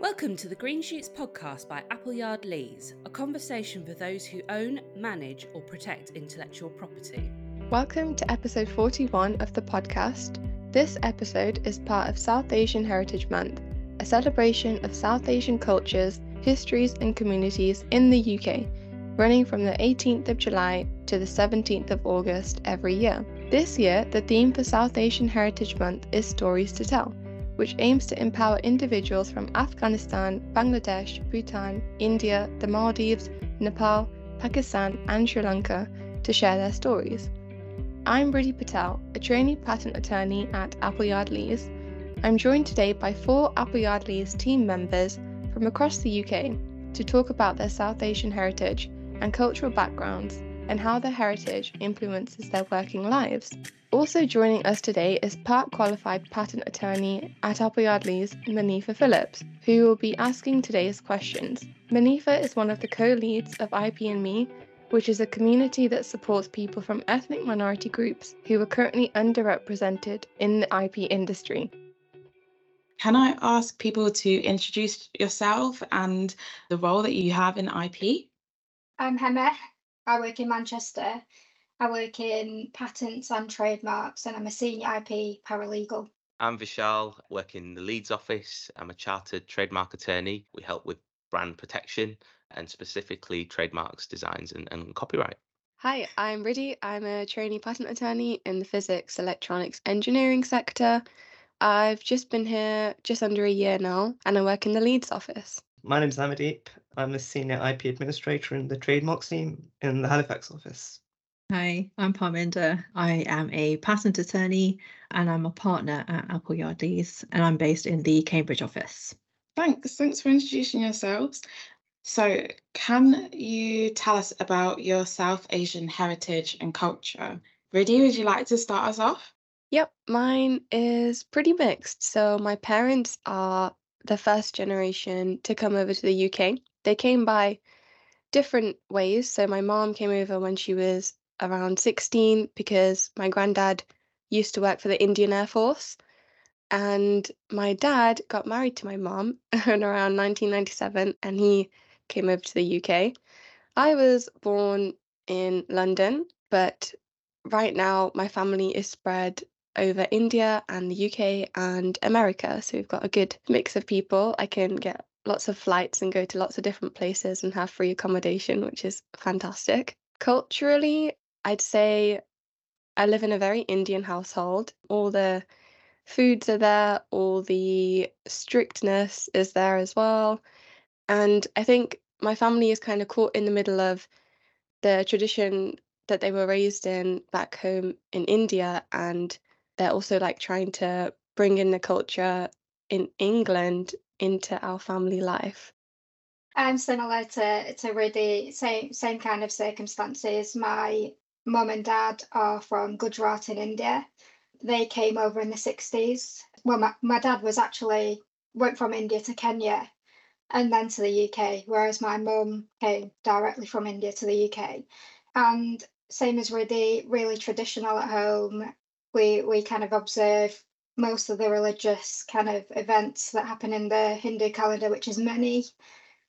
Welcome to the Green Shoots podcast by Appleyard Lees, a conversation for those who own, manage, or protect intellectual property. Welcome to episode 41 of the podcast. This episode is part of South Asian Heritage Month, a celebration of South Asian cultures, histories, and communities in the UK, running from the 18th of July to the 17th of August every year. This year, the theme for South Asian Heritage Month is Stories to Tell which aims to empower individuals from Afghanistan, Bangladesh, Bhutan, India, the Maldives, Nepal, Pakistan, and Sri Lanka to share their stories. I'm Riddhi Patel, a trainee patent attorney at Appleyard Lees. I'm joined today by four Appleyard Lees team members from across the UK to talk about their South Asian heritage and cultural backgrounds and how their heritage influences their working lives. Also joining us today is part qualified patent attorney at Appleyard Lees, Monifa Phillips, who will be asking today's questions. Monifa is one of the co leads of IP and Me, which is a community that supports people from ethnic minority groups who are currently underrepresented in the IP industry. Can I ask people to introduce yourself and the role that you have in IP? I'm Hema. I work in Manchester I work in patents and trademarks, and I'm a senior IP paralegal. I'm Vishal, work in the Leeds office. I'm a chartered trademark attorney. We help with brand protection and specifically trademarks, designs, and, and copyright. Hi, I'm Riddhi. I'm a trainee patent attorney in the physics electronics engineering sector. I've just been here just under a year now, and I work in the Leeds office. My name is Amadeep. I'm a senior IP administrator in the trademarks team in the Halifax office. Hi, I'm Parminder. I am a patent attorney and I'm a partner at Appleyard Lees and I'm based in the Cambridge office. Thanks. Thanks for introducing yourselves. So, can you tell us about your South Asian heritage and culture? Riddhi, would you like to start us off? Yep, mine is pretty mixed. So, my parents are the first generation to come over to the UK. They came by different ways. So, my mom came over when she was around 16 because my granddad used to work for the Indian Air Force. And my dad got married to my mom around 1997 and he came over to the UK. I was born in London, but right now my family is spread over India and the UK and America. So we've got a good mix of people. I can get lots of flights and go to lots of different places and have free accommodation, which is fantastic. Culturally, I'd say I live in a very Indian household. All the foods are there, all the strictness is there as well. And I think my family is kind of caught in the middle of the tradition that they were raised in back home in India. And they're also like trying to bring in the culture in England into our family life. I'm similar to to Riddhi, same same kind of circumstances. My mum and dad are from Gujarat in India. They came over in the 60s. Well, my, my dad was actually went from India to Kenya and then to the UK, whereas my mum came directly from India to the UK. And same as Riddhi, really traditional at home. We we kind of observe most of the religious kind of events that happen in the Hindu calendar, which is many.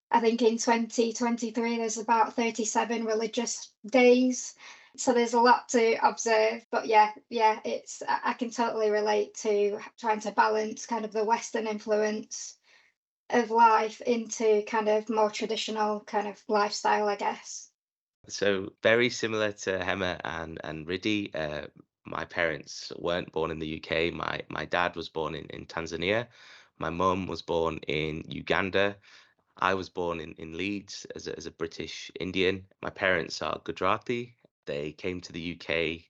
I think in 2023 there's about 37 religious days so there's a lot to observe but yeah yeah it's i can totally relate to trying to balance kind of the western influence of life into kind of more traditional kind of lifestyle i guess so very similar to Hema and and Riddhi. Uh, my parents weren't born in the UK. My my dad was born in, in Tanzania. My mum was born in Uganda. I was born in, in Leeds as a, as a British Indian. My parents are Gujarati they came to the UK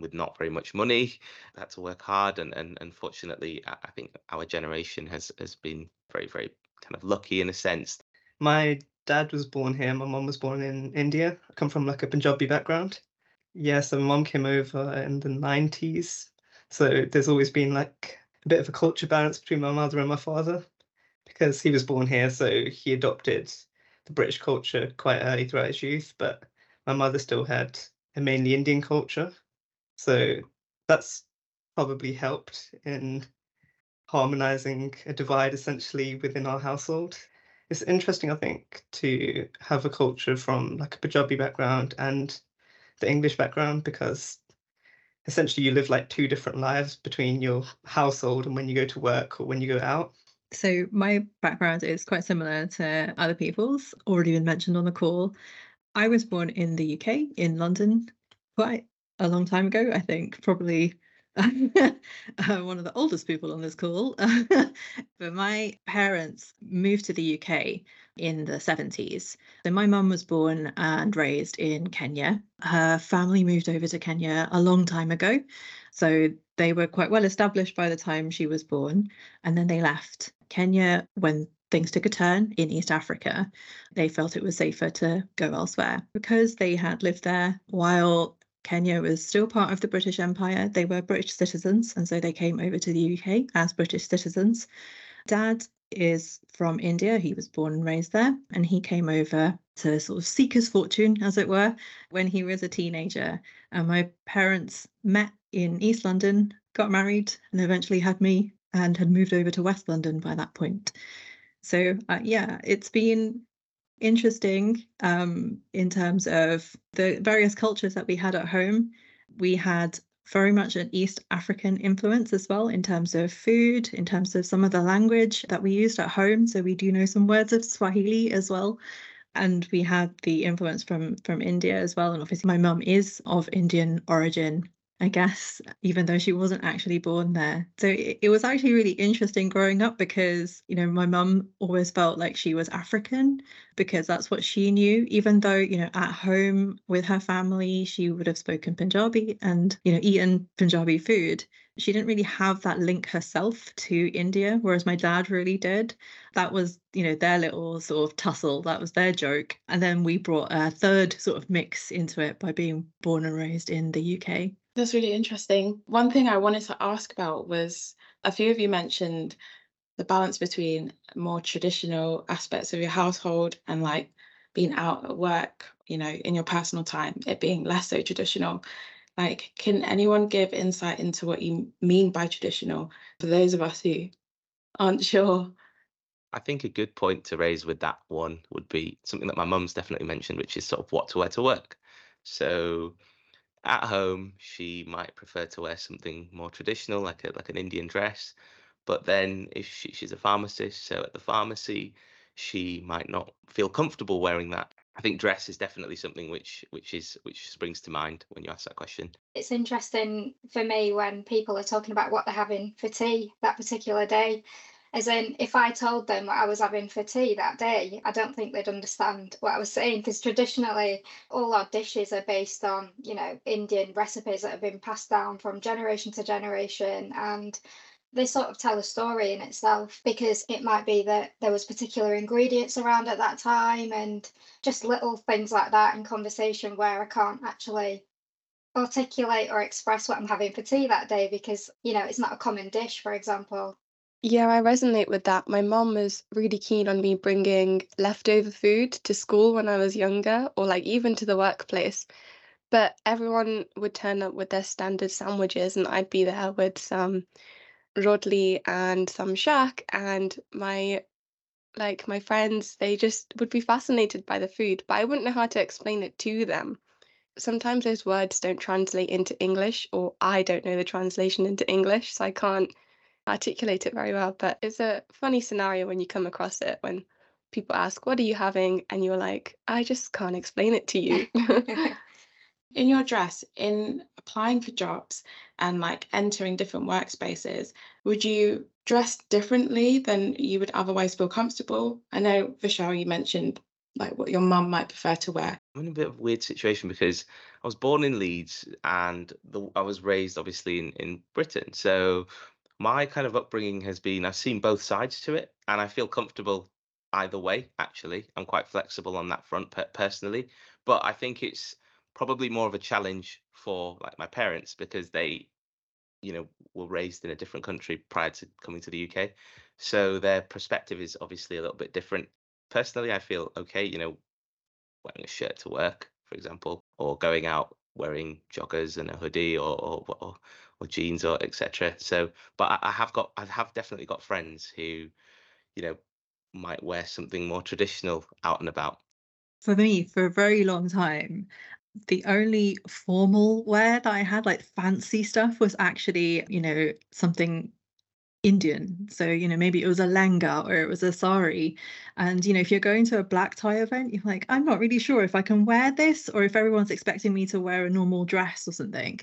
with not very much money, had to work hard, and and unfortunately, I think our generation has has been very very kind of lucky in a sense. My dad was born here. My mum was born in India. I come from like a Punjabi background. Yeah, so my mom came over in the nineties. So there's always been like a bit of a culture balance between my mother and my father because he was born here, so he adopted the British culture quite early throughout his youth, but my mother still had a mainly Indian culture. So that's probably helped in harmonizing a divide essentially within our household. It's interesting, I think, to have a culture from like a Punjabi background and the English background because essentially you live like two different lives between your household and when you go to work or when you go out. So my background is quite similar to other people's, already been mentioned on the call. I was born in the UK, in London, quite a long time ago, I think, probably Uh, one of the oldest people on this call. but my parents moved to the UK in the 70s. So my mum was born and raised in Kenya. Her family moved over to Kenya a long time ago. So they were quite well established by the time she was born. And then they left Kenya when things took a turn in East Africa. They felt it was safer to go elsewhere because they had lived there while Kenya was still part of the British Empire. They were British citizens, and so they came over to the UK as British citizens. Dad is from India. He was born and raised there, and he came over to sort of seek his fortune, as it were, when he was a teenager. And my parents met in East London, got married, and eventually had me, and had moved over to West London by that point. So, uh, yeah, it's been interesting um, in terms of the various cultures that we had at home. We had very much an East African influence as well in terms of food, in terms of some of the language that we used at home. So we do know some words of Swahili as well. And we had the influence from from India as well. And obviously my mum is of Indian origin I guess, even though she wasn't actually born there. So it, it was actually really interesting growing up because, you know, my mum always felt like she was African because that's what she knew, even though, you know, at home with her family, she would have spoken Punjabi and, you know, eaten Punjabi food. She didn't really have that link herself to India, whereas my dad really did. That was, you know, their little sort of tussle. That was their joke. And then we brought a third sort of mix into it by being born and raised in the UK. That's really interesting. One thing I wanted to ask about was a few of you mentioned the balance between more traditional aspects of your household and like being out at work, you know, in your personal time, it being less so traditional. Like, can anyone give insight into what you mean by traditional for those of us who aren't sure? I think a good point to raise with that one would be something that my mum's definitely mentioned, which is sort of what to wear to work. So at home, she might prefer to wear something more traditional, like a like an Indian dress. But then, if she, she's a pharmacist, so at the pharmacy, she might not feel comfortable wearing that. I think dress is definitely something which which is which springs to mind when you ask that question. It's interesting for me when people are talking about what they're having for tea that particular day as in, if I told them what I was having for tea that day, I don't think they'd understand what I was saying because traditionally all our dishes are based on, you know, Indian recipes that have been passed down from generation to generation. And they sort of tell a story in itself because it might be that there was particular ingredients around at that time and just little things like that in conversation where I can't actually articulate or express what I'm having for tea that day because you know it's not a common dish for example Yeah, I resonate with that. My mom was really keen on me bringing leftover food to school when I was younger, or like even to the workplace. But everyone would turn up with their standard sandwiches, and I'd be there with some rotli and some shak. And my like my friends, they just would be fascinated by the food, but I wouldn't know how to explain it to them. Sometimes those words don't translate into English, or I don't know the translation into English, so I can't articulate it very well, but it's a funny scenario when you come across it when people ask, What are you having? And you're like, I just can't explain it to you. in your dress, in applying for jobs and like entering different workspaces, would you dress differently than you would otherwise feel comfortable? I know, Vishal, you mentioned like what your mum might prefer to wear. I'm in a bit of a weird situation because I was born in Leeds and the, I was raised obviously in, in Britain. So my kind of upbringing has been I've seen both sides to it, and I feel comfortable either way. Actually, I'm quite flexible on that front personally, but I think it's probably more of a challenge for like my parents because they, you know, were raised in a different country prior to coming to the UK, so their perspective is obviously a little bit different. Personally, I feel okay, you know, wearing a shirt to work, for example, or going out wearing joggers and a hoodie or or, or, or jeans or etc. So, but I, I have got I have definitely got friends who, you know, might wear something more traditional out and about. For me, for a very long time, the only formal wear that I had, like fancy stuff, was actually, you know, something Indian. So, you know, maybe it was a langa or it was a sari. And, you know, if you're going to a black tie event, you're like, I'm not really sure if I can wear this or if everyone's expecting me to wear a normal dress or something.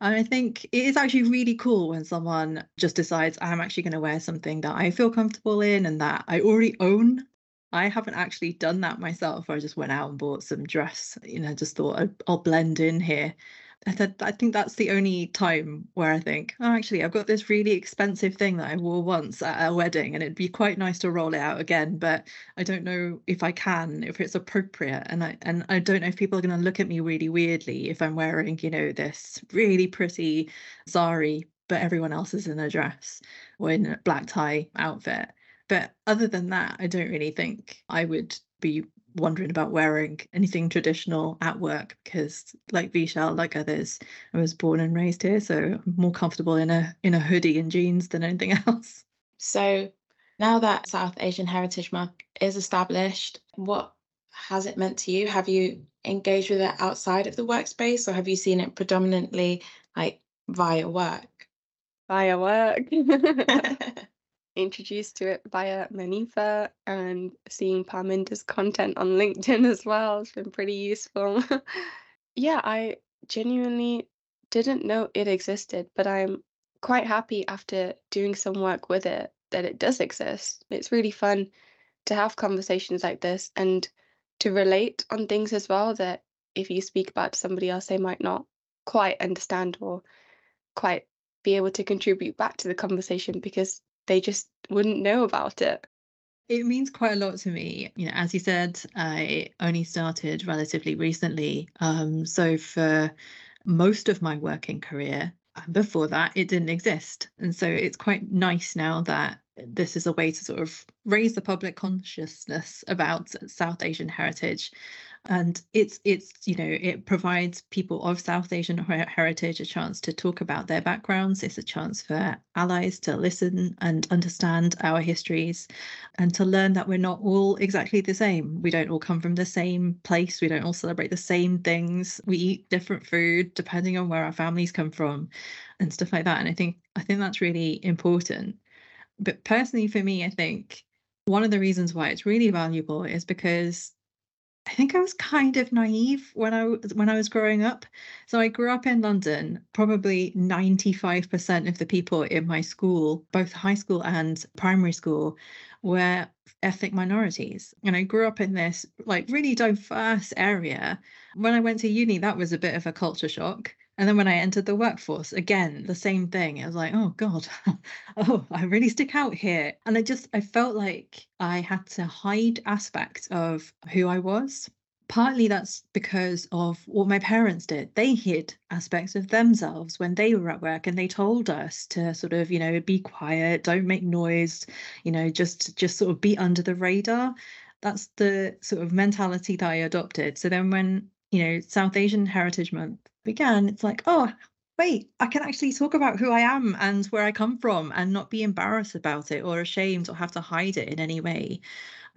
And I think it is actually really cool when someone just decides, I'm actually going to wear something that I feel comfortable in and that I already own. I haven't actually done that myself. I just went out and bought some dress, you know, just thought I'll blend in here. I think that's the only time where I think, oh, actually, I've got this really expensive thing that I wore once at a wedding, and it'd be quite nice to roll it out again. But I don't know if I can, if it's appropriate, and I and I don't know if people are going to look at me really weirdly if I'm wearing, you know, this really pretty sari, but everyone else is in a dress or in a black tie outfit. But other than that, I don't really think I would be wondering about wearing anything traditional at work because like Vishal, like others, I was born and raised here, so I'm more comfortable in a in a hoodie and jeans than anything else. So now that South Asian Heritage Month is established, what has it meant to you? Have you engaged with it outside of the workspace or have you seen it predominantly like via work? Via work. introduced to it via Monifa and seeing Parminder's content on LinkedIn as well It's been pretty useful. yeah, I genuinely didn't know it existed, but I'm quite happy after doing some work with it that it does exist. It's really fun to have conversations like this and to relate on things as well that if you speak about to somebody else, they might not quite understand or quite be able to contribute back to the conversation because they just wouldn't know about it. It means quite a lot to me. You know, as you said, I only started relatively recently. Um, so for most of my working career, before that, it didn't exist. And so it's quite nice now that this is a way to sort of raise the public consciousness about South Asian heritage and it's it's you know it provides people of south asian heritage a chance to talk about their backgrounds. It's a chance for allies to listen and understand our histories and to learn that we're not all exactly the same. We don't all come from the same place. We don't all celebrate the same things. We eat different food depending on where our families come from and stuff like that. And i think i think that's really important. But personally for me i think one of the reasons why it's really valuable is because I think I was kind of naive when I was when I was growing up. So I grew up in London. Probably 95% of the people in my school, both high school and primary school, were ethnic minorities. And I grew up in this like really diverse area. When I went to uni, that was a bit of a culture shock. And then when I entered the workforce, again, the same thing. I was like, oh God, oh, I really stick out here. And I just, I felt like I had to hide aspects of who I was. Partly that's because of what my parents did. They hid aspects of themselves when they were at work and they told us to sort of, you know, be quiet, don't make noise, you know, just just sort of be under the radar. That's the sort of mentality that I adopted. So then when, you know, South Asian Heritage Month began, it's like, oh, wait, I can actually talk about who I am and where I come from and not be embarrassed about it or ashamed or have to hide it in any way.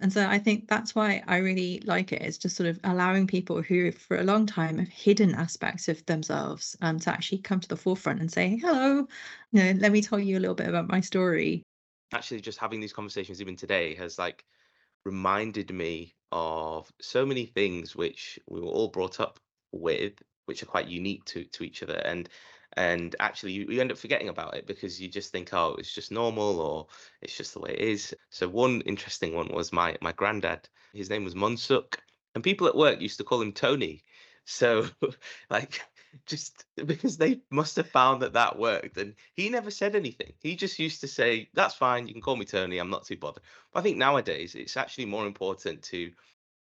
And so I think that's why I really like it. It's just sort of allowing people who, for a long time, have hidden aspects of themselves um, to actually come to the forefront and say, hello, you know, let me tell you a little bit about my story. Actually, just having these conversations even today has like reminded me of so many things which we were all brought up with which are quite unique to to each other and and actually you, you end up forgetting about it because you just think oh it's just normal or it's just the way it is. So one interesting one was my my granddad. His name was monsuk and people at work used to call him Tony. So like just because they must have found that that worked and he never said anything. He just used to say that's fine you can call me tony i'm not too bothered. But i think nowadays it's actually more important to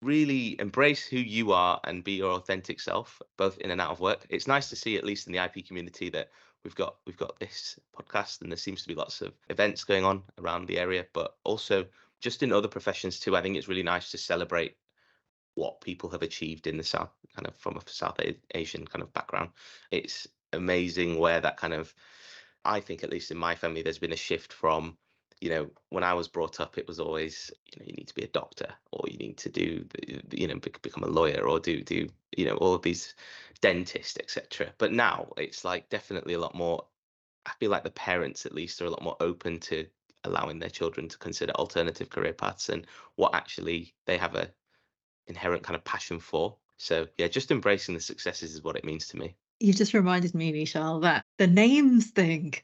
really embrace who you are and be your authentic self both in and out of work it's nice to see at least in the ip community that we've got we've got this podcast and there seems to be lots of events going on around the area but also just in other professions too i think it's really nice to celebrate what people have achieved in the South, kind of from a South Asian kind of background. It's amazing where that kind of, I think, at least in my family, there's been a shift from, you know, when I was brought up, it was always, you know, you need to be a doctor or you need to do, you know, become a lawyer or do, do, you know, all of these dentist, etc. But now it's like definitely a lot more, I feel like the parents at least are a lot more open to allowing their children to consider alternative career paths and what actually they have a inherent kind of passion for. So yeah, just embracing the successes is what it means to me. You've just reminded me, Vishal, that the names thing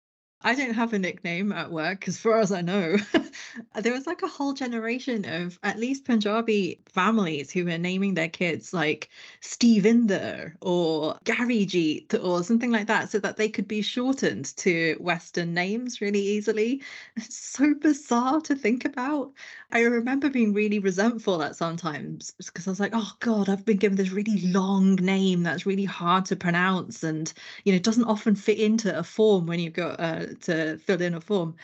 I don't have a nickname at work, as far as I know. there was like a whole generation of at least Punjabi families who were naming their kids like Stevinder or Gary Jeet or something like that so that they could be shortened to Western names really easily. It's so bizarre to think about. I remember being really resentful at sometimes because I was like, oh God, I've been given this really long name that's really hard to pronounce and, you know, doesn't often fit into a form when you've got uh, to fill in a form.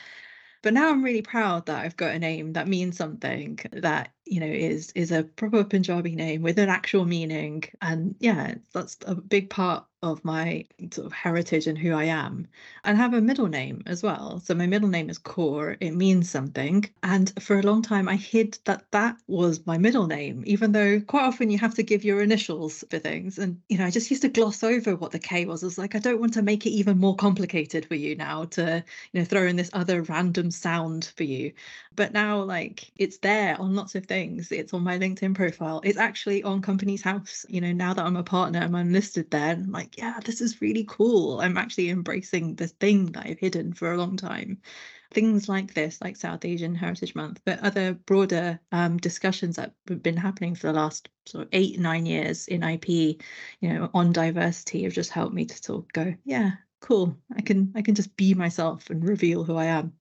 But now I'm really proud that I've got a name that means something that you know is is a proper Punjabi name with an actual meaning, and yeah, that's a big part of my sort of heritage and who I am, and have a middle name as well. So my middle name is Kaur. It means something, and for a long time I hid that that was my middle name, even though quite often you have to give your initials for things. And you know, I just used to gloss over what the K was. I was like, I don't want to make it even more complicated for you now to you know throw in this other random sound for you. But now, like, it's there on lots of things. It's on my LinkedIn profile. It's actually on Companies House. You know, now that I'm a partner I'm listed there, I'm like, yeah, this is really cool. I'm actually embracing the thing that I've hidden for a long time. Things like this, like South Asian Heritage Month, but other broader um, discussions that have been happening for the last sort of eight, nine years in IP, you know, on diversity have just helped me to sort of go, yeah, cool. I can I can just be myself and reveal who I am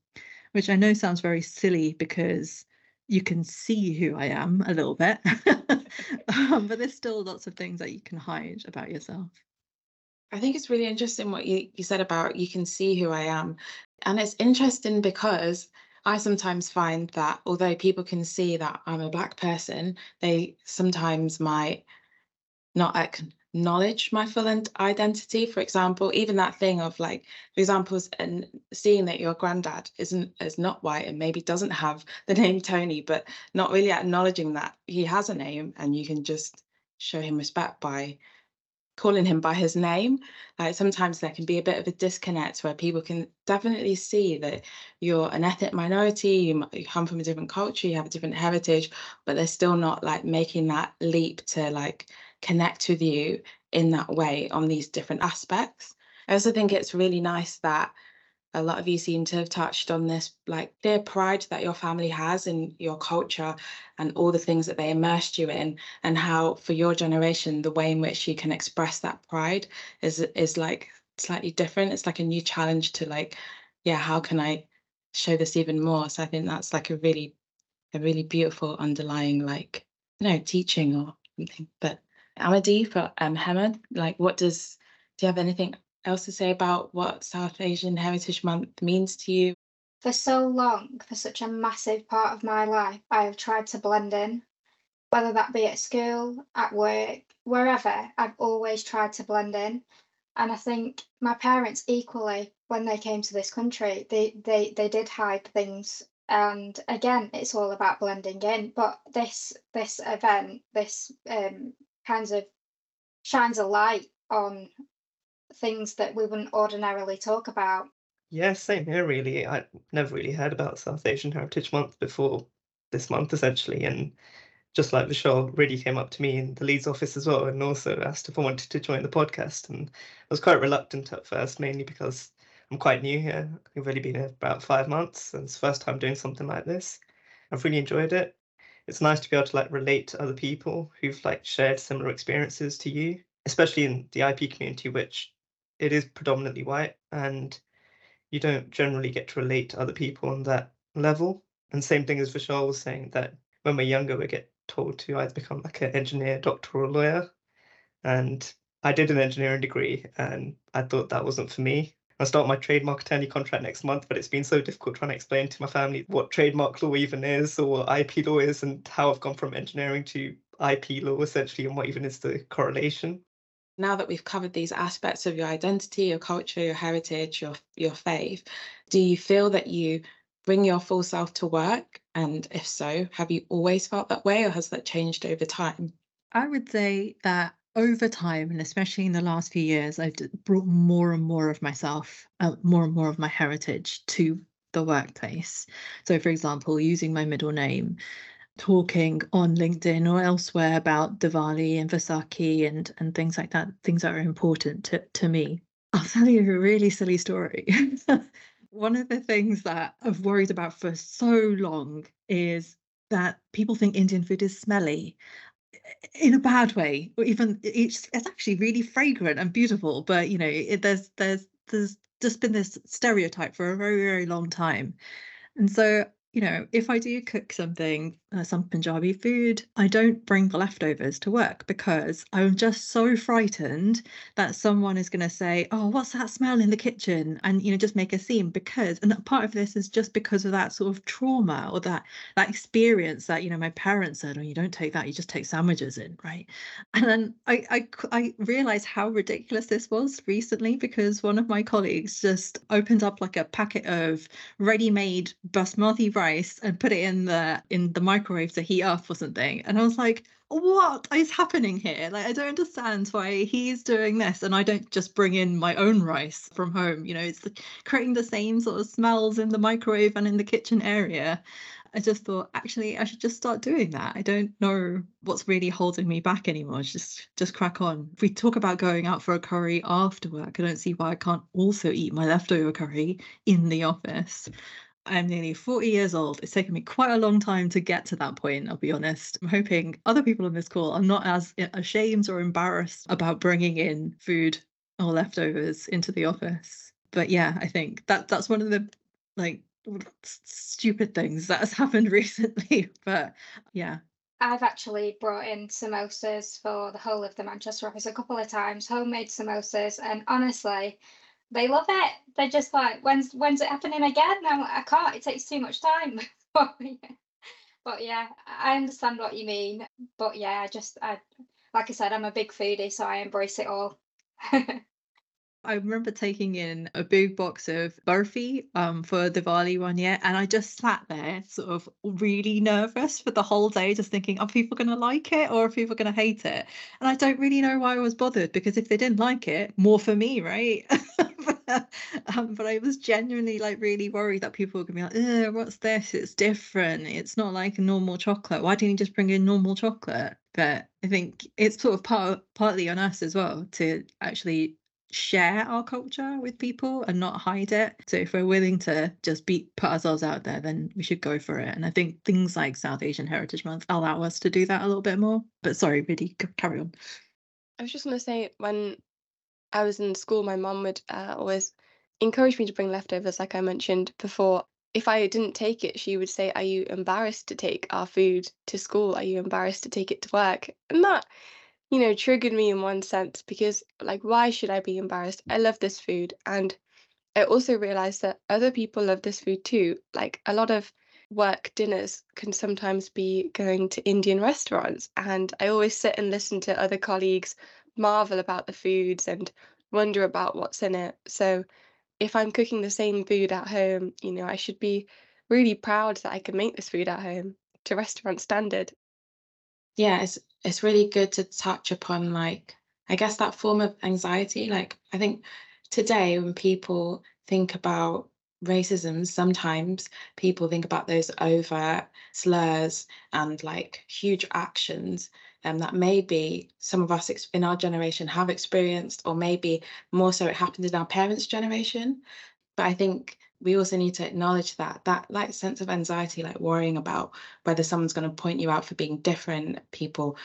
which I know sounds very silly because you can see who I am a little bit, um, but there's still lots of things that you can hide about yourself. I think it's really interesting what you, you said about you can see who I am. And it's interesting because I sometimes find that although people can see that I'm a Black person, they sometimes might not acknowledge my full identity. For example, even that thing of like, for examples, and seeing that your granddad isn't is not white and maybe doesn't have the name Tony, but not really acknowledging that he has a name and you can just show him respect by calling him by his name. Like sometimes there can be a bit of a disconnect where people can definitely see that you're an ethnic minority, you come from a different culture, you have a different heritage, but they're still not like making that leap to like connect with you in that way on these different aspects. I also think it's really nice that a lot of you seem to have touched on this like clear pride that your family has in your culture and all the things that they immersed you in and how for your generation the way in which you can express that pride is is like slightly different it's like a new challenge to like yeah how can i show this even more so i think that's like a really a really beautiful underlying like you know teaching or something but Amadi for um like what does do you have anything else to say about what South Asian Heritage Month means to you? For so long, for such a massive part of my life, I have tried to blend in, whether that be at school, at work, wherever, I've always tried to blend in. And I think my parents equally, when they came to this country, they they, they did hide things. And again, it's all about blending in. But this this event, this um, kind of shines a light on things that we wouldn't ordinarily talk about. Yeah, same here, really. I never really heard about South Asian Heritage Month before this month, essentially. And just like Vishal, really came up to me in the Leeds office as well and also asked if I wanted to join the podcast. And I was quite reluctant at first, mainly because I'm quite new here. I've only been here about five months and it's the first time doing something like this. I've really enjoyed it. It's nice to be able to like relate to other people who've like shared similar experiences to you, especially in the IP community, which it is predominantly white and you don't generally get to relate to other people on that level. And same thing as Vishal was saying that when we're younger, we get told to either become like an engineer, doctor, or lawyer. And I did an engineering degree and I thought that wasn't for me. I start my trademark attorney contract next month, but it's been so difficult trying to explain to my family what trademark law even is or what IP law is and how I've gone from engineering to IP law essentially and what even is the correlation. Now that we've covered these aspects of your identity, your culture, your heritage, your your faith, do you feel that you bring your full self to work? And if so, have you always felt that way or has that changed over time? I would say that over time, and especially in the last few years, I've brought more and more of myself, uh, more and more of my heritage to the workplace. So, for example, using my middle name, talking on LinkedIn or elsewhere about Diwali and Vaisakhi and and things like that, things that are important to, to me. I'll tell you a really silly story. One of the things that I've worried about for so long is that people think Indian food is smelly in a bad way or even it's, it's actually really fragrant and beautiful but you know it, there's there's there's just been this stereotype for a very very long time. And so you know, if I do cook something, uh, some Punjabi food, I don't bring the leftovers to work because I'm just so frightened that someone is going to say, "Oh, what's that smell in the kitchen?" and you know, just make a scene. Because, and part of this is just because of that sort of trauma or that that experience that you know my parents said, "Oh, you don't take that; you just take sandwiches in," right? And then I I I realized how ridiculous this was recently because one of my colleagues just opened up like a packet of ready-made basmati rice and put it in the in the microwave to heat up or something. And I was like, what is happening here? Like, I don't understand why he's doing this and I don't just bring in my own rice from home. You know, it's creating the same sort of smells in the microwave and in the kitchen area. I just thought actually I should just start doing that. I don't know what's really holding me back anymore. Just just crack on. If we talk about going out for a curry after work, I don't see why I can't also eat my leftover curry in the office. I'm nearly 40 years old. It's taken me quite a long time to get to that point, I'll be honest. I'm hoping other people on this call are not as ashamed or embarrassed about bringing in food or leftovers into the office. But yeah, I think that that's one of the like stupid things that has happened recently. But yeah. I've actually brought in samosas for the whole of the Manchester office a couple of times, homemade samosas, and honestly, they love it. They're just like, when's when's it happening again? No, I can't. It takes too much time. but yeah, I understand what you mean. But yeah, I just I like I said, I'm a big foodie, so I embrace it all. I remember taking in a big box of burfi um, for Diwali one year, and I just sat there, sort of really nervous for the whole day, just thinking, are people going to like it or are people going to hate it? And I don't really know why I was bothered because if they didn't like it, more for me, right? um, but I was genuinely like really worried that people were going to be like, what's this? It's different. It's not like a normal chocolate. Why didn't you just bring in normal chocolate? But I think it's sort of part partly on us as well to actually share our culture with people and not hide it. So if we're willing to just be put ourselves out there, then we should go for it. And I think things like South Asian Heritage Month allow us to do that a little bit more. But sorry, really, carry on. I was just going to say when I was in school, my mum would uh, always encourage me to bring leftovers, like I mentioned before. If I didn't take it, she would say, Are you embarrassed to take our food to school? Are you embarrassed to take it to work? And that you know, triggered me in one sense because, like, why should I be embarrassed? I love this food. And I also realized that other people love this food too. Like, a lot of work dinners can sometimes be going to Indian restaurants. And I always sit and listen to other colleagues marvel about the foods and wonder about what's in it. So, if I'm cooking the same food at home, you know, I should be really proud that I can make this food at home to restaurant standard yeah it's it's really good to touch upon like i guess that form of anxiety like i think today when people think about racism sometimes people think about those overt slurs and like huge actions um, that maybe some of us in our generation have experienced or maybe more so it happened in our parents generation. But i think we also need to acknowledge that that like sense of anxiety like worrying about whether someone's going to point you out for being different people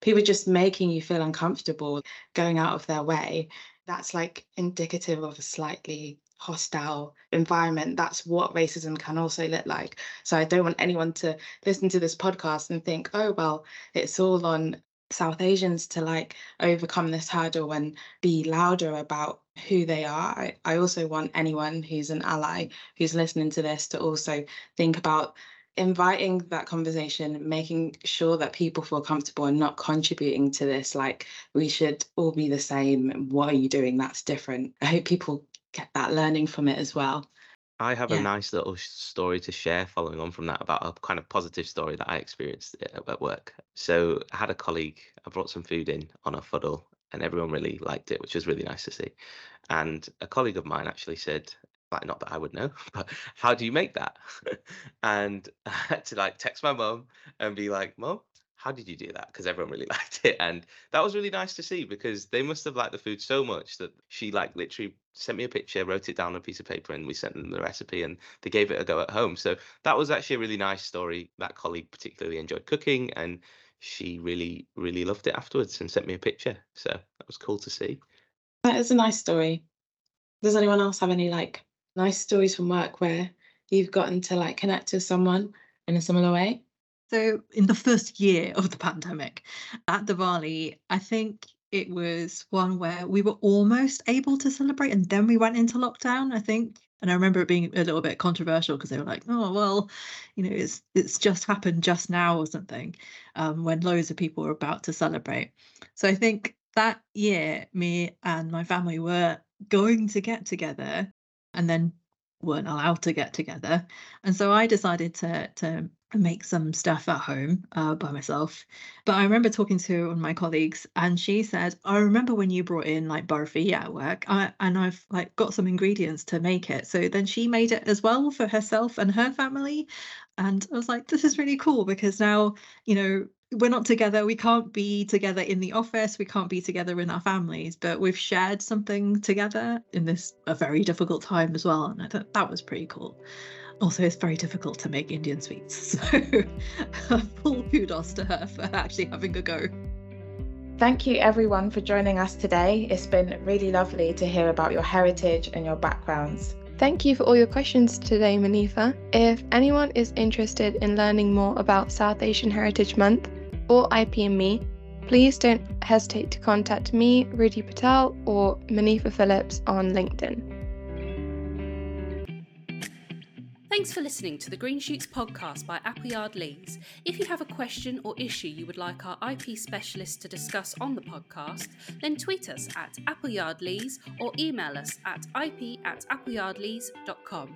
people just making you feel uncomfortable going out of their way that's like indicative of a slightly hostile environment. That's what racism can also look like. So i don't want anyone to listen to this podcast and think oh well it's all on south asians to like overcome this hurdle and be louder about who they are. I, I also want anyone who's an ally who's listening to this to also think about inviting that conversation, making sure that people feel comfortable and not contributing to this, like we should all be the same. What are you doing? That's different. I hope people get that learning from it as well. I have Yeah. a nice little story to share following on from that about a kind of positive story that I experienced at at work. So I had a colleague, I brought some food in on a fuddle and everyone really liked it, which was really nice to see. And a colleague of mine actually said, like, not that I would know, but how do you make that? and I had to like text my mom and be like, Mom, how did you do that? Because everyone really liked it. And that was really nice to see because they must have liked the food so much that she like literally sent me a picture, wrote it down on a piece of paper, and we sent them the recipe and they gave it a go at home. So that was actually a really nice story. That colleague particularly enjoyed cooking and she really, really loved it afterwards and sent me a picture. So that was cool to see. That is a nice story. Does anyone else have any like nice stories from work where you've gotten to like connect with someone in a similar way? So, in the first year of the pandemic at Diwali, I think it was one where we were almost able to celebrate and then we went into lockdown, I think. And I remember it being a little bit controversial because they were like, oh, well, you know, it's it's just happened just now or something, um, when loads of people were about to celebrate. So I think that year, me and my family were going to get together and then weren't allowed to get together. And so I decided to to make some stuff at home uh, by myself. But I remember talking to one of my colleagues, and she said, "I remember when you brought in like barfi at work, I, and I've like got some ingredients to make it." So then she made it as well for herself and her family, and I was like, "This is really cool because now you know." We're not together. We can't be together in the office. We can't be together in our families, but we've shared something together in this a very difficult time as well. And I thought that was pretty cool. Also, it's very difficult to make Indian sweets. So, full kudos to her for actually having a go. Thank you everyone for joining us today. It's been really lovely to hear about your heritage and your backgrounds. Thank you for all your questions today, Monifa. If anyone is interested in learning more about South Asian Heritage Month or IP&Me, please don't hesitate to contact me, Riddhi Patel, or Monifa Phillips on LinkedIn. Thanks for listening to the Green Shoots podcast by Appleyard Lees. If you have a question or issue you would like our IP specialist to discuss on the podcast, then tweet us at Appleyard Lees or email us at ip at appleyardlees.com.